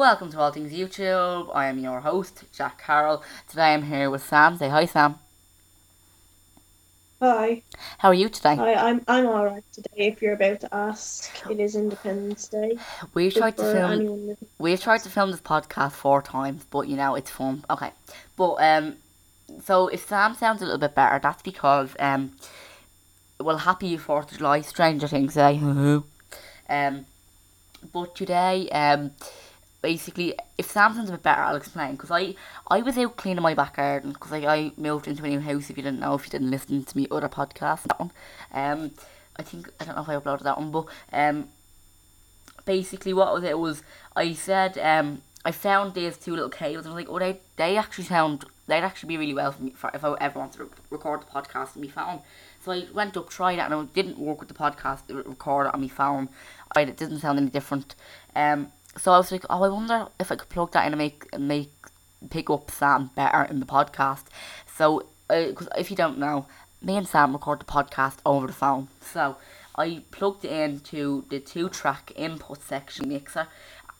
Welcome to All Things YouTube. I am your host, Jack Carroll. Today I'm here with Sam. Say hi, Sam. Hi. How are you today? Hi, I'm I'm alright today. If you're about to ask, it is Independence Day. We've tried to film. We've tried to film this podcast four times, but you know it's fun. Okay, but um, so if Sam sounds a little bit better, that's because um, well, happy Fourth of July, Stranger Things Day. um, but today um, basically, if Samson's a bit better, I'll explain. Because I I was out cleaning my back garden because I, I moved into a new house. If you didn't know, if you didn't listen to me other podcast, that one. Um, I think I don't know if I uploaded that one, but um basically what was it was I said um I found these two little cables and I was like, oh they they actually sound they'd actually be really well for me for if I ever want to re- record the podcast on my phone. So I went up, tried it, and it didn't work with the podcast. Record on my phone. I it didn't sound any different. Um, so I was like, oh, I wonder if I could plug that in and make make pick up Sam better in the podcast. So, because if you don't know, me and Sam record the podcast over the phone. So I plugged it into the two track input section mixer.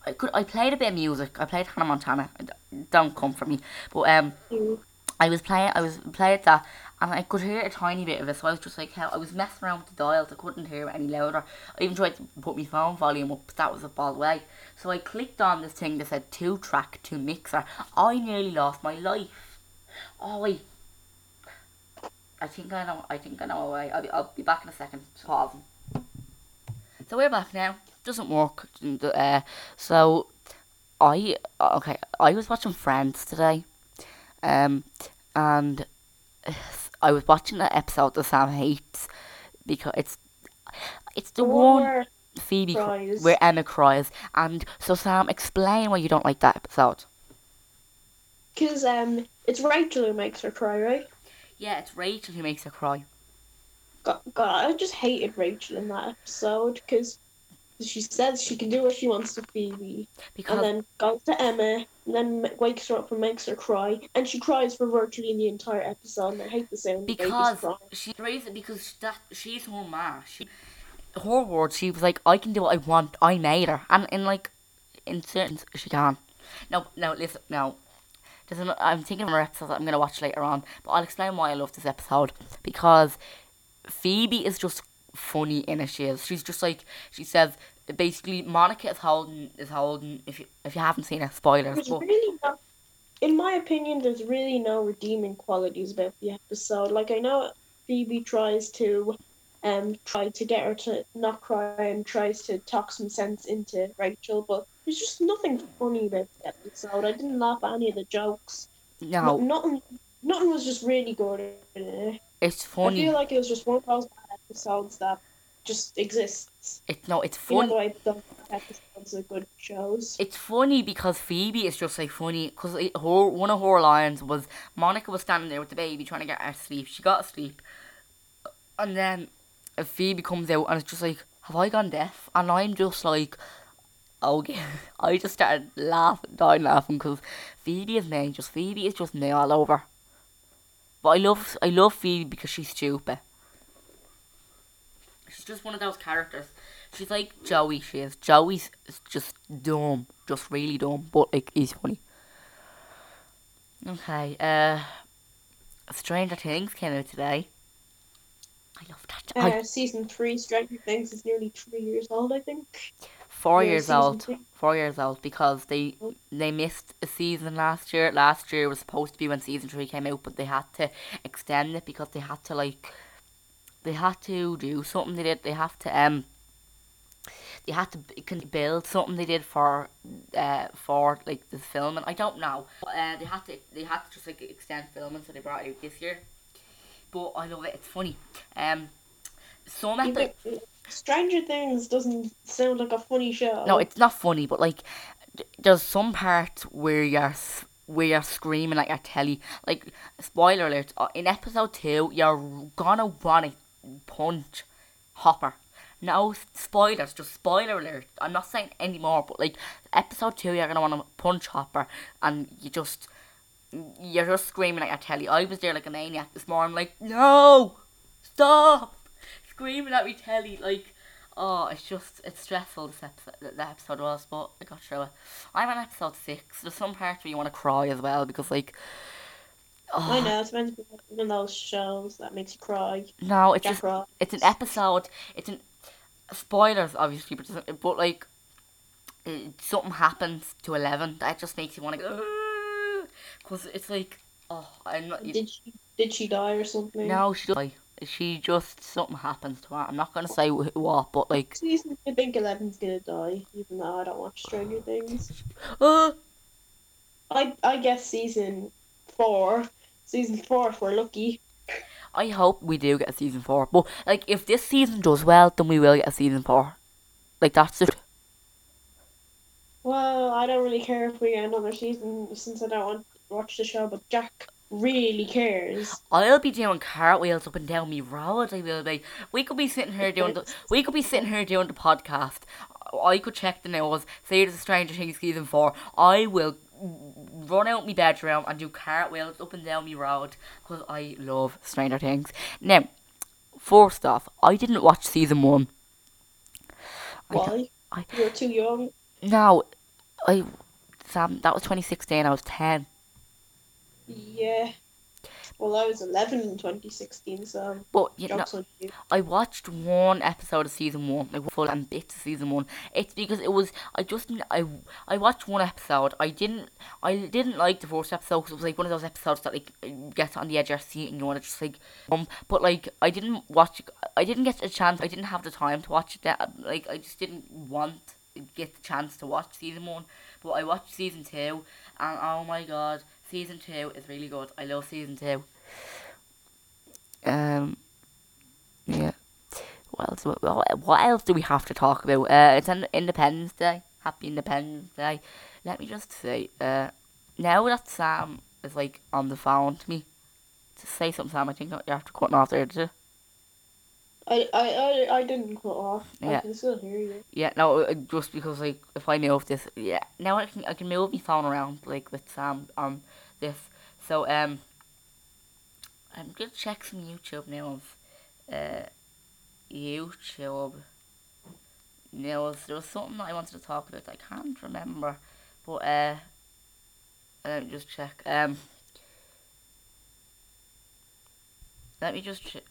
I could I played a bit of music. I played Hannah Montana. Don't come for me, but um. I was playing, I was playing that, and I could hear a tiny bit of it. So I was just like, hell, I was messing around with the dials. I couldn't hear it any louder. I even tried to put my phone volume up, but that was a ball way. So I clicked on this thing that said two track, two mixer. I nearly lost my life. Oh I think I know. I think I know a way. I'll be, I'll be back in a second. Pause. So we're back now. Doesn't work. Uh, so I okay. I was watching Friends today um, and I was watching the episode that Sam hates because it's it's the one Phoebe cr- cries. where Emma cries, and so Sam, explain why you don't like that episode. Because um, it's Rachel who makes her cry, right? Yeah, it's Rachel who makes her cry. God, God, I just hated Rachel in that episode because she says she can do what she wants to Phoebe, Because and then goes to Emma, and then wakes her up and makes her cry, and she cries for virtually the entire episode. And I hate the sound because she raised it because that she's her ma. She her words. She was like, I can do what I want. I made her, and in like in certain she can. No, no, listen, no. There's an, I'm thinking of an episode that I'm gonna watch later on, but I'll explain why I love this episode because Phoebe is just funny in it. She is. She's just like she says. Basically, Monica is holding is holding. If you if you haven't seen it, spoilers. There's But really no, in my opinion, there's really no redeeming qualities about the episode. Like I know Phoebe tries to, um, try to get her to not cry and tries to talk some sense into Rachel, but there's just nothing funny about the episode. I didn't laugh at any of the jokes. no, No, nothing. Nothing was just really good it's funny. I feel like it was just one bad episodes that just exists. It's no, it's funny. the way those episodes are good shows. It's funny because Phoebe is just like funny because one of her lines was Monica was standing there with the baby trying to get her to sleep. She got asleep, and then Phoebe comes out and it's just like, "Have I gone deaf?" And I'm just like, "Okay." I just started laughing, dying laughing because Phoebe is me. Just Phoebe is just me all over. But I love I love Phoebe because she's stupid. She's just one of those characters. She's like Joey. She is. Joey's just dumb, just really dumb, but like he's funny. Okay. Uh, Stranger Things came out today. I love that. I, Uh, season three, Stranger Things is nearly three years old, I think. four yeah, years old. Four years old because they they missed a season last year. Last year was supposed to be when season three came out, but they had to extend it because they had to like they had to do something. They did. They have to um. They had to can build something they did for uh for like the filming. I don't know. But, uh, they had to they had to just like extend filming, so they brought it out this year. But I love it. It's funny. Um, some epi- Even- Stranger Things doesn't sound like a funny show. No, it's not funny, but like, there's some parts where you're where you're screaming at your telly. Like, spoiler alert: uh, in episode two, you're gonna wanna punch Hopper. No spoilers, just spoiler alert. I'm not saying any more, but like episode two, you're gonna wanna punch Hopper, and you just you're just screaming at tell you. I was there like a maniac this morning, like, no, stop, screaming at me telly, like, Oh, it's just it's stressful. This episode, the episode was, but I got through it. I'm on episode six. There's some parts where you want to cry as well because like. Oh, I know it's meant to be one of those shows that makes you cry. No, it's Jack just Ross. it's an episode. It's an spoilers, obviously, but but like it, something happens to Eleven that just makes you want to go because it's like oh I'm not. Did she did she die or something? no, she like she just something happens to her. I'm not gonna say wh- what, but like Season I think Eleven's gonna die, even though I don't watch Stranger Things. uh, I I guess season four. Season four if we're lucky. I hope we do get a season four. But like if this season does well, then we will get a season four. Like that's it. Well, I don't really care if we get another season since I don't want to watch the show, but Jack really cares. I'll be doing cartwheels up and down me road. I will be. We could be sitting here doing the. We could be sitting here doing the podcast. I could check the news. Say there's a Stranger Things season four. I will run out my bedroom and do cartwheels up and down me road because I love Stranger Things. Now, first off, I didn't watch season one. I Why? I- You're too young. No, I Sam. That was 2016. I was 10. Yeah. Well, I was 11 in 2016, so But you know, you. I watched one episode of season one, like full and bits of season one. It's because it was I just I I watched one episode. I didn't I didn't like the first episode 'cause it was like one of those episodes that like gets on the edge of your seat and you want to just like um. But like I didn't watch. I didn't get a chance. I didn't have the time to watch it. That like I just didn't want get the chance to watch season one. But I watched season two, and oh my god, season two is really good. I love season two. Um. Yeah. What else? What, what else do we have to talk about? Uh, it's an Independence Day. Happy Independence Day. Let me just say, uh, now that Sam is like on the phone to me, to say something, Sam. I think you have to cut off there. I, I, I, I didn't cut off. I Yeah. can still hear you. Yeah, no, uh, just because like if I move this, yeah, now I can I can move my phone around like with Sam on this. So um, I'm gonna check some YouTube now of uh YouTube news. There was something that I wanted to talk about. I can't remember, but uh, let me just check. Um, let me just check.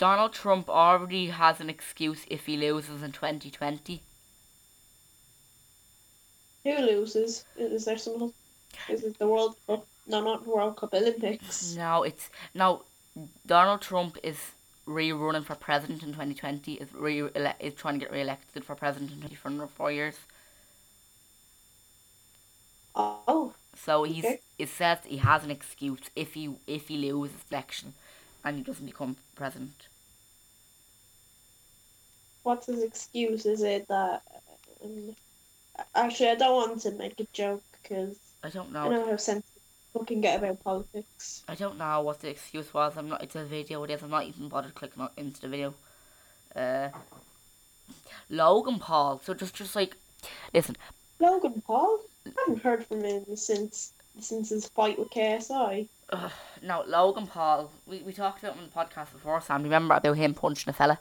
Donald Trump already has an excuse if he loses in 2020. Who loses? Is there some? Is it the World Cup? No, not World Cup. Olympics. No, it's no. Donald Trump is re-running for president in 2020. Is re is trying to get re-elected for president in 20 for another four years. Oh, So he's Okay. it says he has an excuse if he if he loses election, and he doesn't become president. what's his excuse? Is it that? Um, actually, I don't want to make a joke because I don't know. I know. know how sensitive people can get about politics. I don't know what the excuse was. I'm not. It's a video. It is. I'm not even bothered clicking on, into the video. Uh, Logan Paul. So just just like, listen. Logan Paul. I haven't heard from him since since his fight with KSI. Ugh, no, Logan Paul. We, we talked about him on the podcast before, Sam. Remember about him punching a fella?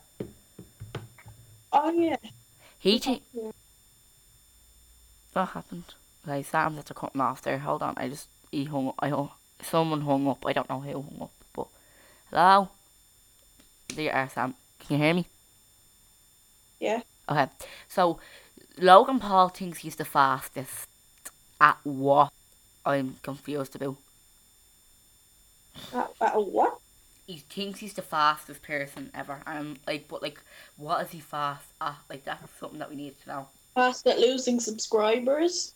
Oh yeah. He t- What happened? Okay, Sam's had to cut him off there. Hold on, I just he hung. I hung. Someone hung up. I don't know who hung up, but hello. There you are, Sam. Can you hear me? Yeah. Okay, so Logan Paul thinks he's the fastest at what? I'm confused about. Uh, uh, what? he thinks he's the fastest person ever. Um, like, but like, what is he fast at? Like, that's something that we need to know. Fast at losing subscribers.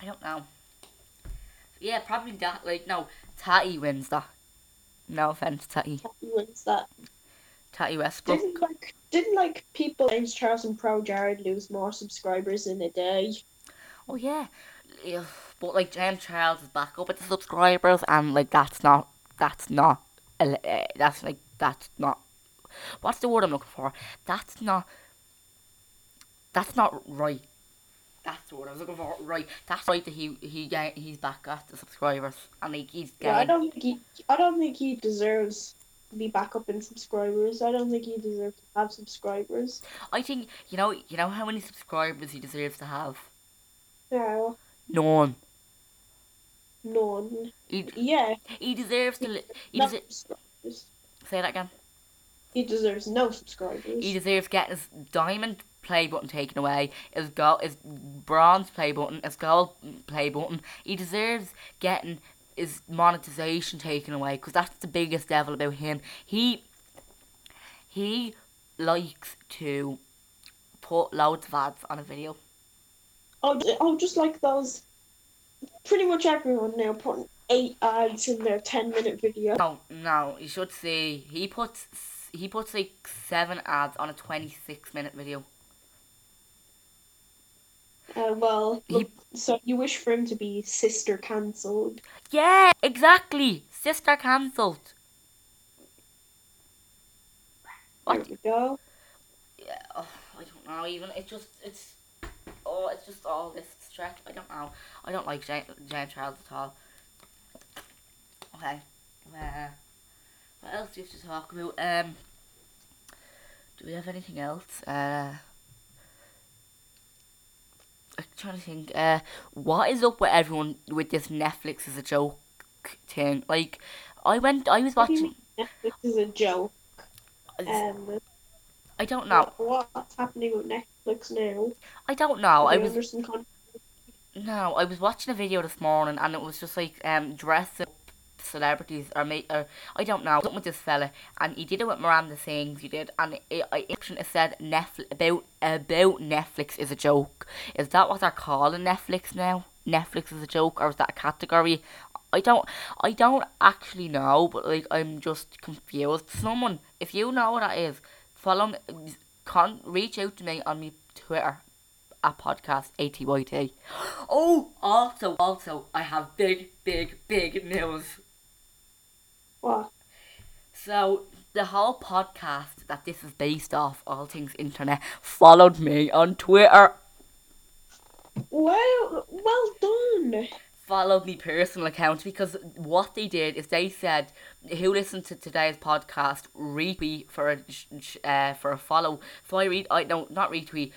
I don't know. Yeah, probably that. Like, no, Tati wins that. No offense, Tati. He wins that. Tati Westbrook. Didn't like didn't like people James Charles and Pro Jared lose more subscribers in a day? Oh yeah. yeah. But like, James Charles is back up at the subscribers, and like, that's not. That's not. eh, That's like. That's not. What's the word I'm looking for? That's not. That's not right. That's the word I was looking for. Right. That's right that he he ga- he's back at the subscribers and like he's Yeah, I don't think he I don't think he deserves to be back up in subscribers. I don't think he deserves to have subscribers. I think you know you know how many subscribers he deserves to have. No, None. None. He, Yeah, he deserves to. He no deser- subscribers. say that again. He deserves no subscribers. He deserves getting his diamond play button taken away, his gold, his bronze play button, his gold play button. He deserves getting his monetization taken away because that's the biggest devil about him. He he likes to put loads of ads on a video. Oh, oh, just like those. Pretty much everyone now putting eight ads in their ten minute video. No, no, you should see he puts he puts like seven ads on a twenty six minute video. Uh, well, He- so you wish for him to be sister cancelled. Yeah, exactly. Sister cancelled. There What? we go. Yeah, oh, I don't know. Even it just it's oh, it's just all this I don't know. I don't like James, James Charles at all. Okay. Uh, what else do you have to talk about? Um, do we have anything else? Uh, I'm trying to think. Uh, what is up with everyone with this Netflix is a joke thing? Like, I went. I was What do you watching. Netflix is a joke. Um, I don't know. what, what's happening with Netflix now? I don't know. I was some con- No, I was watching a video this morning and it was just like um dressing up celebrities or make or I don't know something with this fella and he did it with Miranda Sings he did and it, it, it said Netflix about about Netflix is a joke. Is that what they're calling Netflix now? Netflix is a joke or is that a category? I don't I don't actually know but like I'm just confused. Someone if you know what that is follow me con reach out to me on my Twitter at podcast ATYT. Oh, also, also, I have big, big, big news. What? So, the whole podcast that this is based off, All Things Internet, followed me on Twitter. Well, well done. Followed me personal account because what they did is they said who listened to today's podcast retweet for a uh, for a follow. So I read I no not retweet,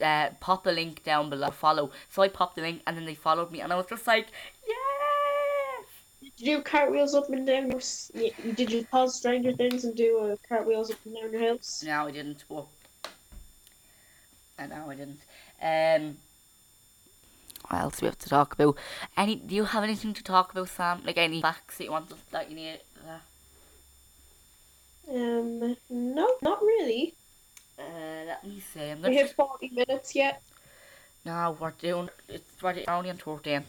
uh, pop a link down below follow. So I popped the link and then they followed me and I was just like yeah. Did you do cartwheels up and down your? Did you pause Stranger Things and do uh, cartwheels up and down your house? No, I didn't. Well, I know I didn't. Um, else we have to talk about? Any? Do you have anything to talk about, Sam? Like any facts that you want to, that you need? Uh, Um, no, not really. uh, let me see. I'm We have just, forty minutes yet. no, we're doing. It's we're only on thirteen.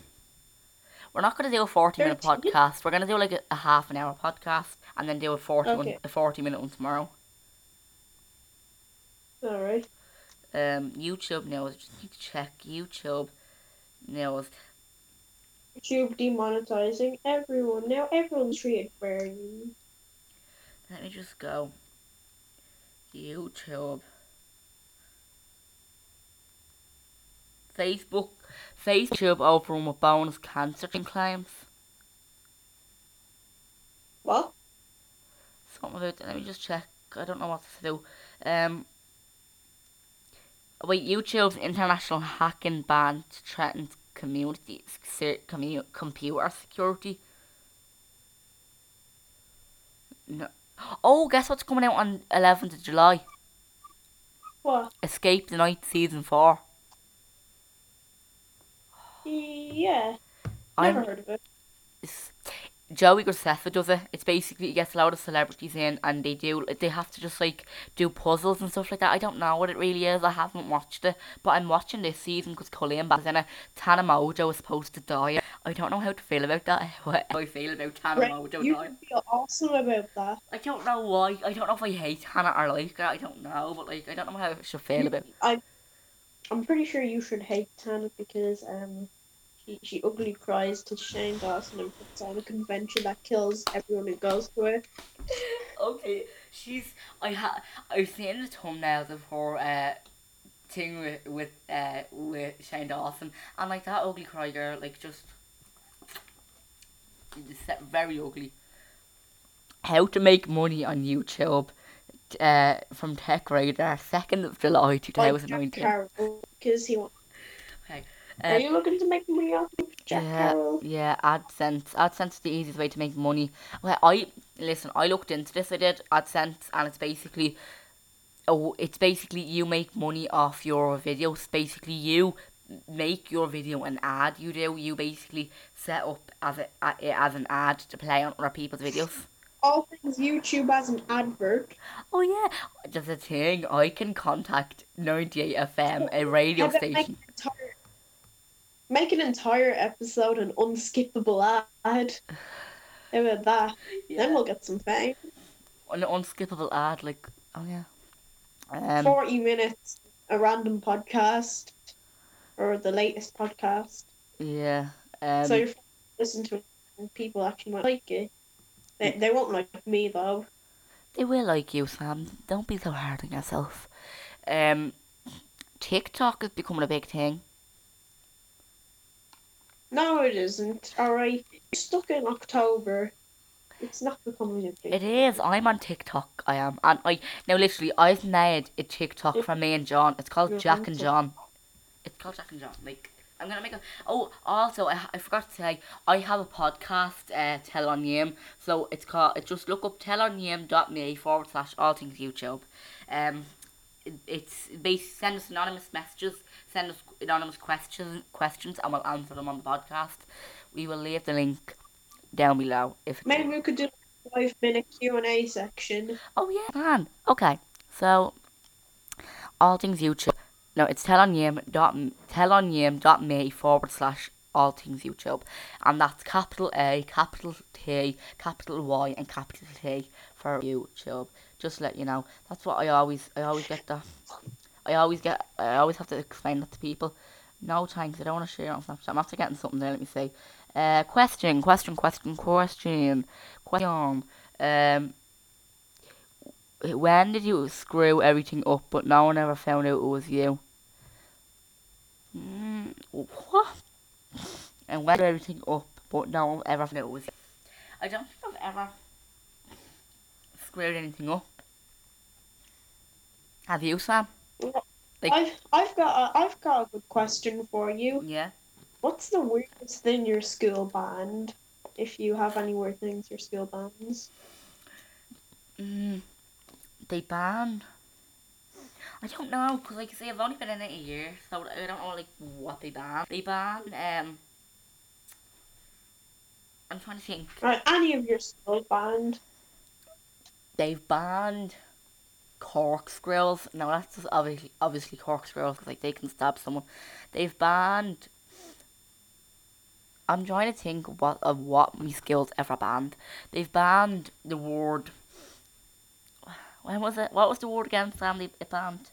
We're not gonna do a forty minute podcast. We're gonna do like a, a half an hour podcast and then do a forty one, Okay. a forty minute one tomorrow. All right. Um, YouTube news. Just need to check YouTube news. YouTube demonetizing everyone now. Everyone's treated fairly. Let me just go. YouTube. Facebook. Facebook overrun with bonus cancer claims. What? Something about Let me just check. I don't know what to do. Um. Wait, YouTube's international hacking ban threatens community se- commu- computer security. No. Oh, guess what's coming out on 11th of July? What? Escape the Night season four. Yeah. I'm- Never heard of it. Joey Graceffa does it. It's basically he gets a lot of celebrities in, and they do. They have to just like do puzzles and stuff like that. I don't know what it really is. I haven't watched it, but I'm watching this season because Colleen Bass in it. Tana Mongeau is supposed to die. I don't know how to feel about that. What how I feel about Tana Right, Mongeau you dying. feel awesome about that. I don't know why. I don't know if I hate Tana or like her. I don't know, but like I don't know how I should feel about. it. I, I'm pretty sure you should hate Tana because um, she she ugly cries to Shane Dawson and puts on a convention that kills everyone who goes to it. okay, she's. I ha. I've seen the thumbnails of her uh thing with with uh with Shane Dawson, and like that ugly cry girl, like just. Very ugly. how to make money on YouTube uh, from Tech Radar, 2nd of July Like Jack 2019. Because he. wa- Okay. Are Uh, you looking to make money off of Jack yeah, Carroll? yeah, AdSense. AdSense is the easiest way to make money. Well, I listen. I looked into this. I did AdSense, and it's basically, oh, it's basically you make money off your videos. Basically, you make your video an ad. You do. You basically set up as a, as an ad to play on other people's videos. All things YouTube as an advert. Oh yeah, just a thing. I can contact 98 FM, a radio How about make station. Make an entire episode an unskippable ad. How about that? Then we'll get some fame. An unskippable ad, like oh yeah. Um, 40 minutes, a random podcast, or the latest podcast. yeah. Um, so if you listen to it and people actually might like it. They, they won't like me though. They will like you, Sam. Don't be so hard on yourself. Um, TikTok is becoming a big thing. No, it isn't. Alright. You're stuck in October. It's not becoming a thing. It is. I'm on TikTok. I am, and I now literally I've made a TikTok for me and John. It's called You're Jack and John. It's called Jack and John. Like I'm gonna make a. Oh, also I, I forgot to say I have a podcast. Uh, Tellonym. So it's called. It just look up tellonym.me forward slash all things YouTube. Um, it's they send us anonymous messages, send us anonymous questions, questions, and we'll answer them on the podcast. We will leave the link down below if Maybe we could do a five minute Q and A section. Oh yeah, man. Okay, so all things YouTube. No, it's tellonym dot dot me forward slash all things YouTube, and that's capital A, capital T, capital Y, and capital T for YouTube. Just let you know, that's what I always I always get that. I always get I always have to explain that to people. No thanks, I don't want to share on Snapchat. I'm after getting something there. Let me see. Uh, question, question, question, question, question. Um, when did you screw everything up but no one ever found out it was you? Mm, what? And when did everything up but no one ever found out it was you? I don't think I've ever screwed anything up. Have you, Sam? Like- I've I've got a, I've got a good question for you. Yeah. What's the weirdest thing your school banned? If you have any weird things your school bans. Mm, they ban. I don't know, cause like I say, I've only been in it a year, so I don't know like what they ban. They ban Um, I'm trying to think. Right, any of your school banned. They've banned corkscrews. No, that's just obviously obviously corkscrews, cause like they can stab someone. They've banned. I'm trying to think what of what my skills ever banned. They've banned the word. When was it? What was the word again? They it banned.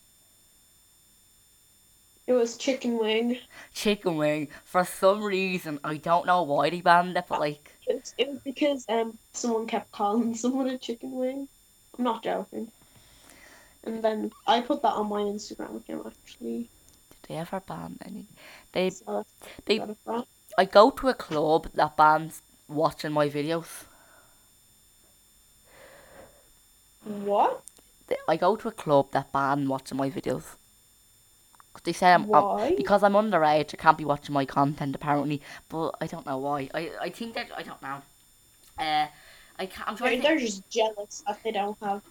It was chicken wing. chicken wing for some reason. I don't know why they banned it, but like It, it was because um someone kept calling someone a chicken wing. I'm not joking. And then I put that on my Instagram account actually. did they ever ban any? They So they. I go to a club that bans watching my videos. What? I go to a club that ban watching my videos. 'Cause they say I'm, Why? because I'm underage. I can't be watching my content apparently, but I don't know why. I I think that I don't know. Uh, I can't, I'm trying They're, they're just jealous that they don't have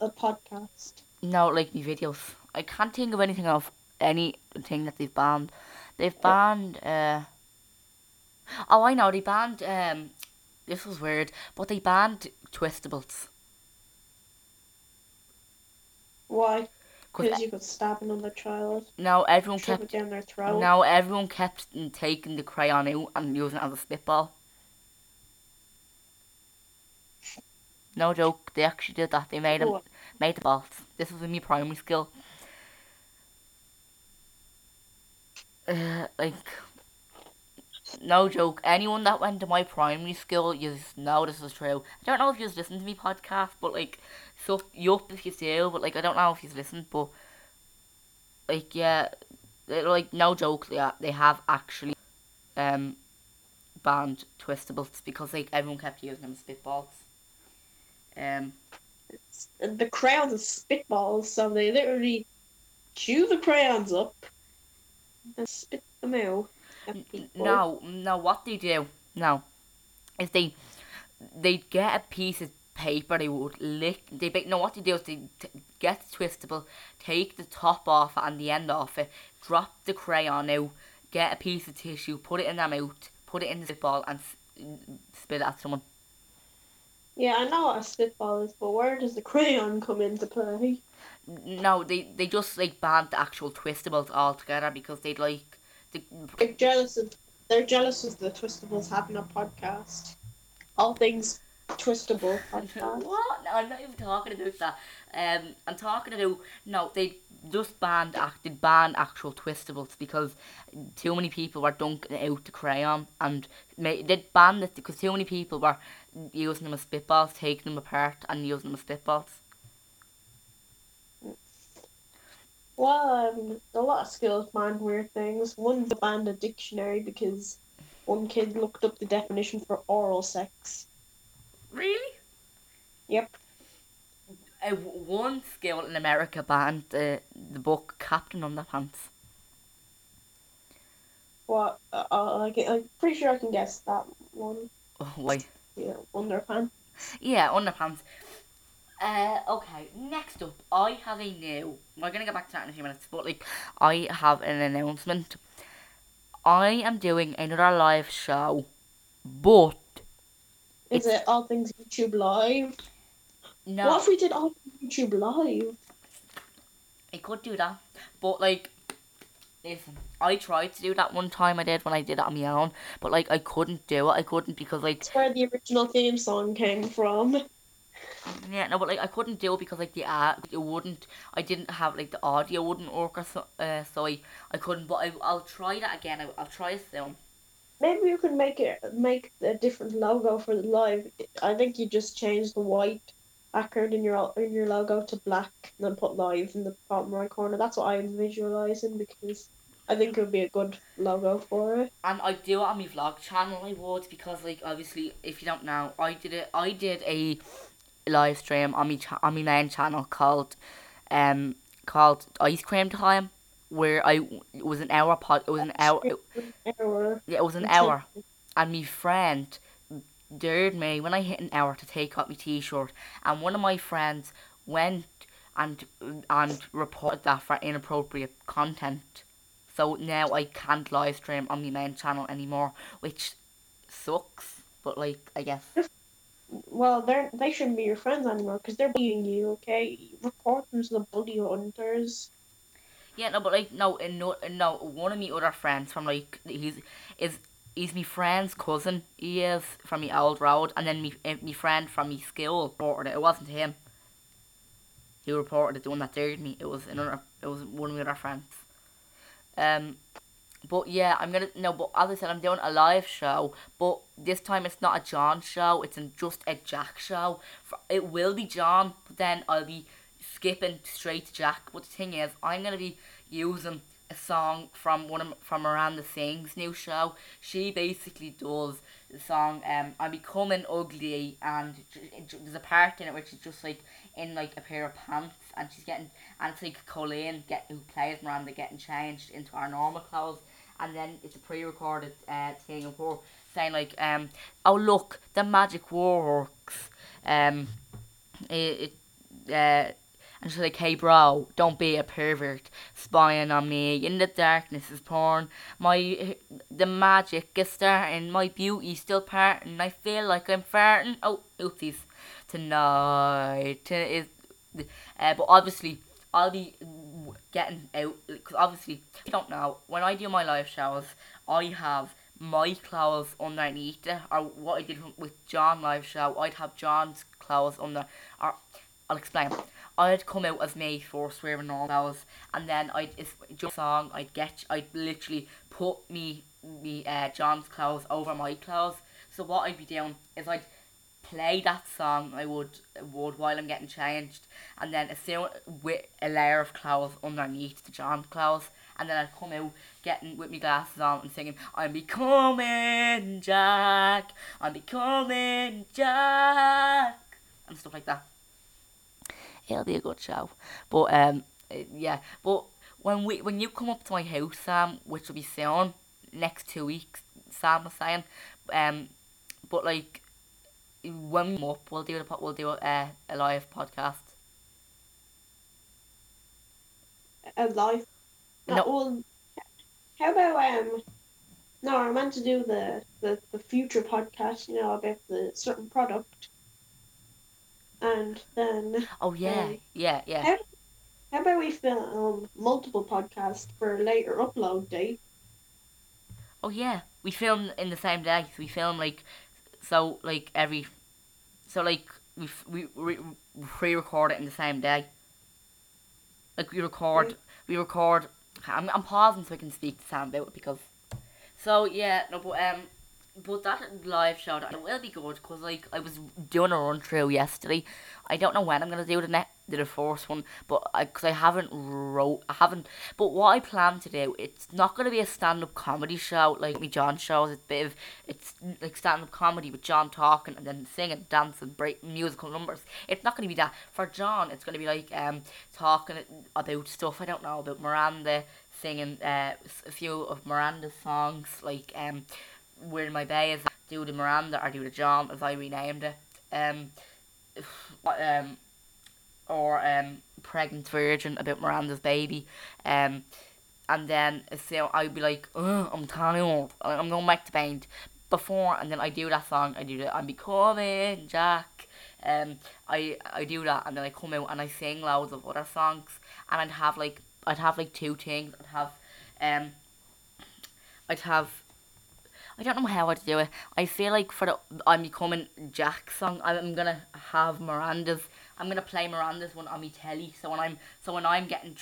a podcast. No, like me videos. I can't think of anything of anything that they've banned. They've banned. Uh, oh, I know. They banned. Um, this was weird, but they banned twistables. Why? Because you could stab another child, now everyone kept. down their throat. Now everyone kept taking the crayon out and using it as a spitball. No joke. They actually did that. They made them What? Made the balls. This was in my primary school. Uh, like, no joke. Anyone that went to my primary school, you know this is true. I don't know if you've listened to me podcast, but like, so yup if you do. But like, I don't know if you've listened, but like, yeah, like no joke. They are, they have actually um banned twistables because like everyone kept using them as spitballs. Um, And the crayons are spitballs, so they literally chew the crayons up and spit them out. at N- people. No, no, what they do now is they they get a piece of paper they would lick they no what they do is they t- get the twistable take the top off and the end off it drop the crayon out get a piece of tissue put it in their mouth put it in the spitball and s- spit it at someone Yeah, I know what a spitball is, but where does the crayon come into play? no they they just like banned the actual twistables altogether because they'd like the They're jealous of they're jealous of the Twistables having a podcast. All things Twistable podcast. What? No, I'm not even talking about that. Um, I'm talking about no. They just banned acted ban actual twistables because too many people were dunking out the crayon and ma- they banned it because too many people were using them as spitballs, taking them apart and using them as spitballs. Well, um, a lot of schools banned weird things. One banned a dictionary because one kid looked up the definition for oral sex. Really? Yep. Uh, one school in America banned the the book Captain Underpants. What? Uh, uh, I can, I'm pretty sure I can guess that one. Oh, why? Yeah, underpants. Yeah, underpants. Uh, okay, next up, I have a new. We're gonna get back to that in a few minutes, but like, I have an announcement. I am doing another live show, but Is it all things YouTube live? No, What if we did all YouTube live? I could do that, but like, listen, I tried to do that one time I did when I did it on my own, but like, I couldn't do it. I couldn't because like, That's where the original theme song came from. yeah, no, but like, I couldn't do it because like the uh, it wouldn't. I didn't have like the audio wouldn't work or so. Uh, so I, I couldn't. But I, I'll try that again. I, I'll try it soon. Maybe you could make it make a different logo for the live. I think you just change the white background in your in your logo to black, and then put live in the bottom right corner. That's what I'm visualizing because I think it would be a good logo for it. And I do it on my vlog channel. I would because like obviously if you don't know, I did it. I did a live stream on my cha- on my main channel called um called Ice Cream Time, where I it was an hour pod. It was an hour. It, yeah, it was an hour, and my friend dared me when I hit an hour to take off my t-shirt, and one of my friends went and and reported that for inappropriate content. So now I can't live stream on my main channel anymore, which sucks. But like, I guess. Well, they're they shouldn't be your friends anymore because they're bullying you. Okay, report them to the bully hunters. Yeah, no, but like, no, and no, no. One of my other friends from like, he's is he's my friend's cousin. He is from my old road, and then me uh, my friend from my school reported it. It wasn't him. He reported it. The one that dared me. It was another. It was one of my other friends. Um, but yeah, I'm gonna no. But as I said, I'm doing a live show. But this time it's not a John show. It's just a Jack show. It will be John, but then I'll be skipping straight to Jack. But the thing is, I'm gonna be using a song from one of from Miranda Sings new show. She basically does the song um I'm becoming ugly and there's a part in it where she's just like in like a pair of pants and she's getting and it's like Colleen get who plays Miranda getting changed into our normal clothes and then it's a pre-recorded uh, thing of her saying like um oh look the magic works um it, it uh and she's like, hey bro, don't be a pervert spying on me. In the darkness is porn. My the magic is starting. My beauty still parting. I feel like I'm farting. Oh, oopsies. Tonight is, uh, but obviously I'll be getting out because obviously you don't know when I do my live shows, I have my clothes underneath it, or what I did with John live show. I'd have John's clothes under, or I'll explain. I'd come out as me first wearing all those, and then I'd if song I'd get I'd literally put me me uh, John's clothes over my clothes. So what I'd be doing is I'd play that song I would would while I'm getting changed, and then as soon with a layer of clothes underneath the John's clothes, and then I'd come out getting with my glasses on and singing I'm becoming Jack, I'm becoming Jack. and stuff like that. It'll be a good show. But um, yeah. But when we when you come up to my house, Sam, which will be soon, next two weeks, Sam was saying, um, but like when we come up, we'll do a we'll do a, a live podcast. A live. No. No. Well, how about um? No, I meant to do the, the the future podcast. You know about the certain product. And then Oh yeah, Um, yeah, yeah. how how about we film multiple podcasts for a later upload date? Oh yeah, we film in the same day. So we film like, so like every, so like we we we pre-record it in the same day. Like we record, Yeah. we record. I'm I'm pausing so I can speak to Sam about it because. So yeah, no, but um, but that live show that will be good because like I was doing a run through yesterday. I don't know when I'm gonna do the net the first one, but I because I haven't wrote I haven't. But what I plan to do, it's not gonna be a stand up comedy show like me John shows. It's a bit of it's like stand up comedy with John talking and then singing, dancing, break musical numbers. It's not gonna be that for John. It's gonna be like um talking about stuff I don't know about Miranda singing uh a few of Miranda's songs like um where my bay is do the Miranda or do the John as I renamed it. Um, um, or um, pregnant virgin about Miranda's baby. Um, and then so I'd be like, I'm you, I'm going back to band before, and then I do that song. I do the I'm becoming Jack. Um, I I do that, and then I come out and I sing loads of other songs, and I'd have like I'd have like two things. I'd have um, I'd have I don't know how I'd do it. I feel like for the I'm becoming Jack song, I'm gonna have Miranda's. I'm gonna play Miranda's one on my telly. So when I'm so when I'm getting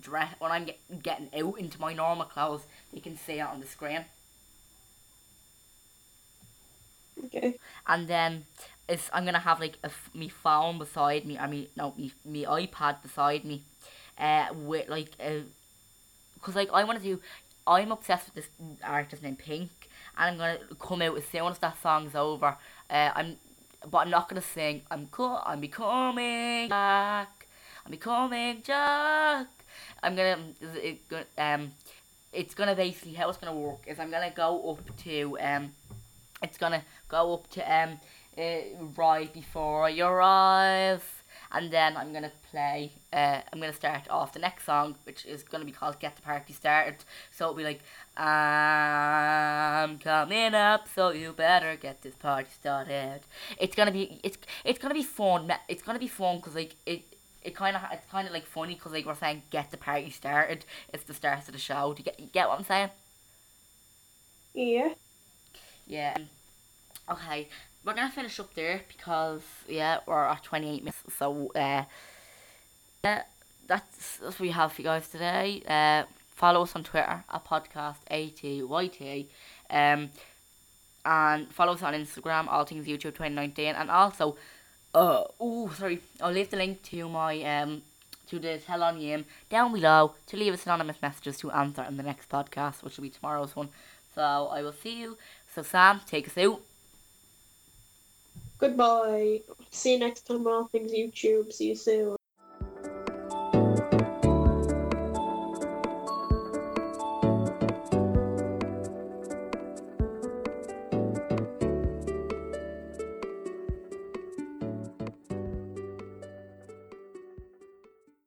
dressed, when I'm get, getting out into my normal clothes, they can see it on the screen. Okay. And then it's I'm gonna have like a me phone beside me. I mean no me me iPad beside me, uh with like a, cause like I wanna do. I'm obsessed with this artist named Pink, and I'm gonna come out as soon as that song's over. Uh, I'm, but I'm not gonna sing. I'm cool. I'm becoming Jack. I'm becoming Jack. I'm gonna it, um, it's gonna basically how it's gonna work is I'm gonna go up to um, it's gonna go up to um, uh, right before your eyes, and then I'm gonna play. Uh, I'm gonna start off the next song, which is gonna be called "Get the Party Started." So it'll be like, "I'm coming up, so you better get this party started." It's gonna be it's it's gonna be fun. It's gonna be fun because like it. It kind of it's kind of like funny because like we're saying get the party started. It's the start of the show. Do you get you get what I'm saying? Yeah. Yeah. Okay, we're gonna finish up there because yeah, we're at twenty eight minutes. So uh, yeah, that's what we have for you guys today. Uh, follow us on Twitter at podcast atyt. Um, and follow us on Instagram, all things YouTube twenty nineteen, and also, uh, oh sorry, I'll leave the link to my um. To the Tell on down below to leave us anonymous messages to answer in the next podcast, which will be tomorrow's one. So I will see you. So Sam, take us out. Goodbye. See you next time on All Things YouTube. See you soon.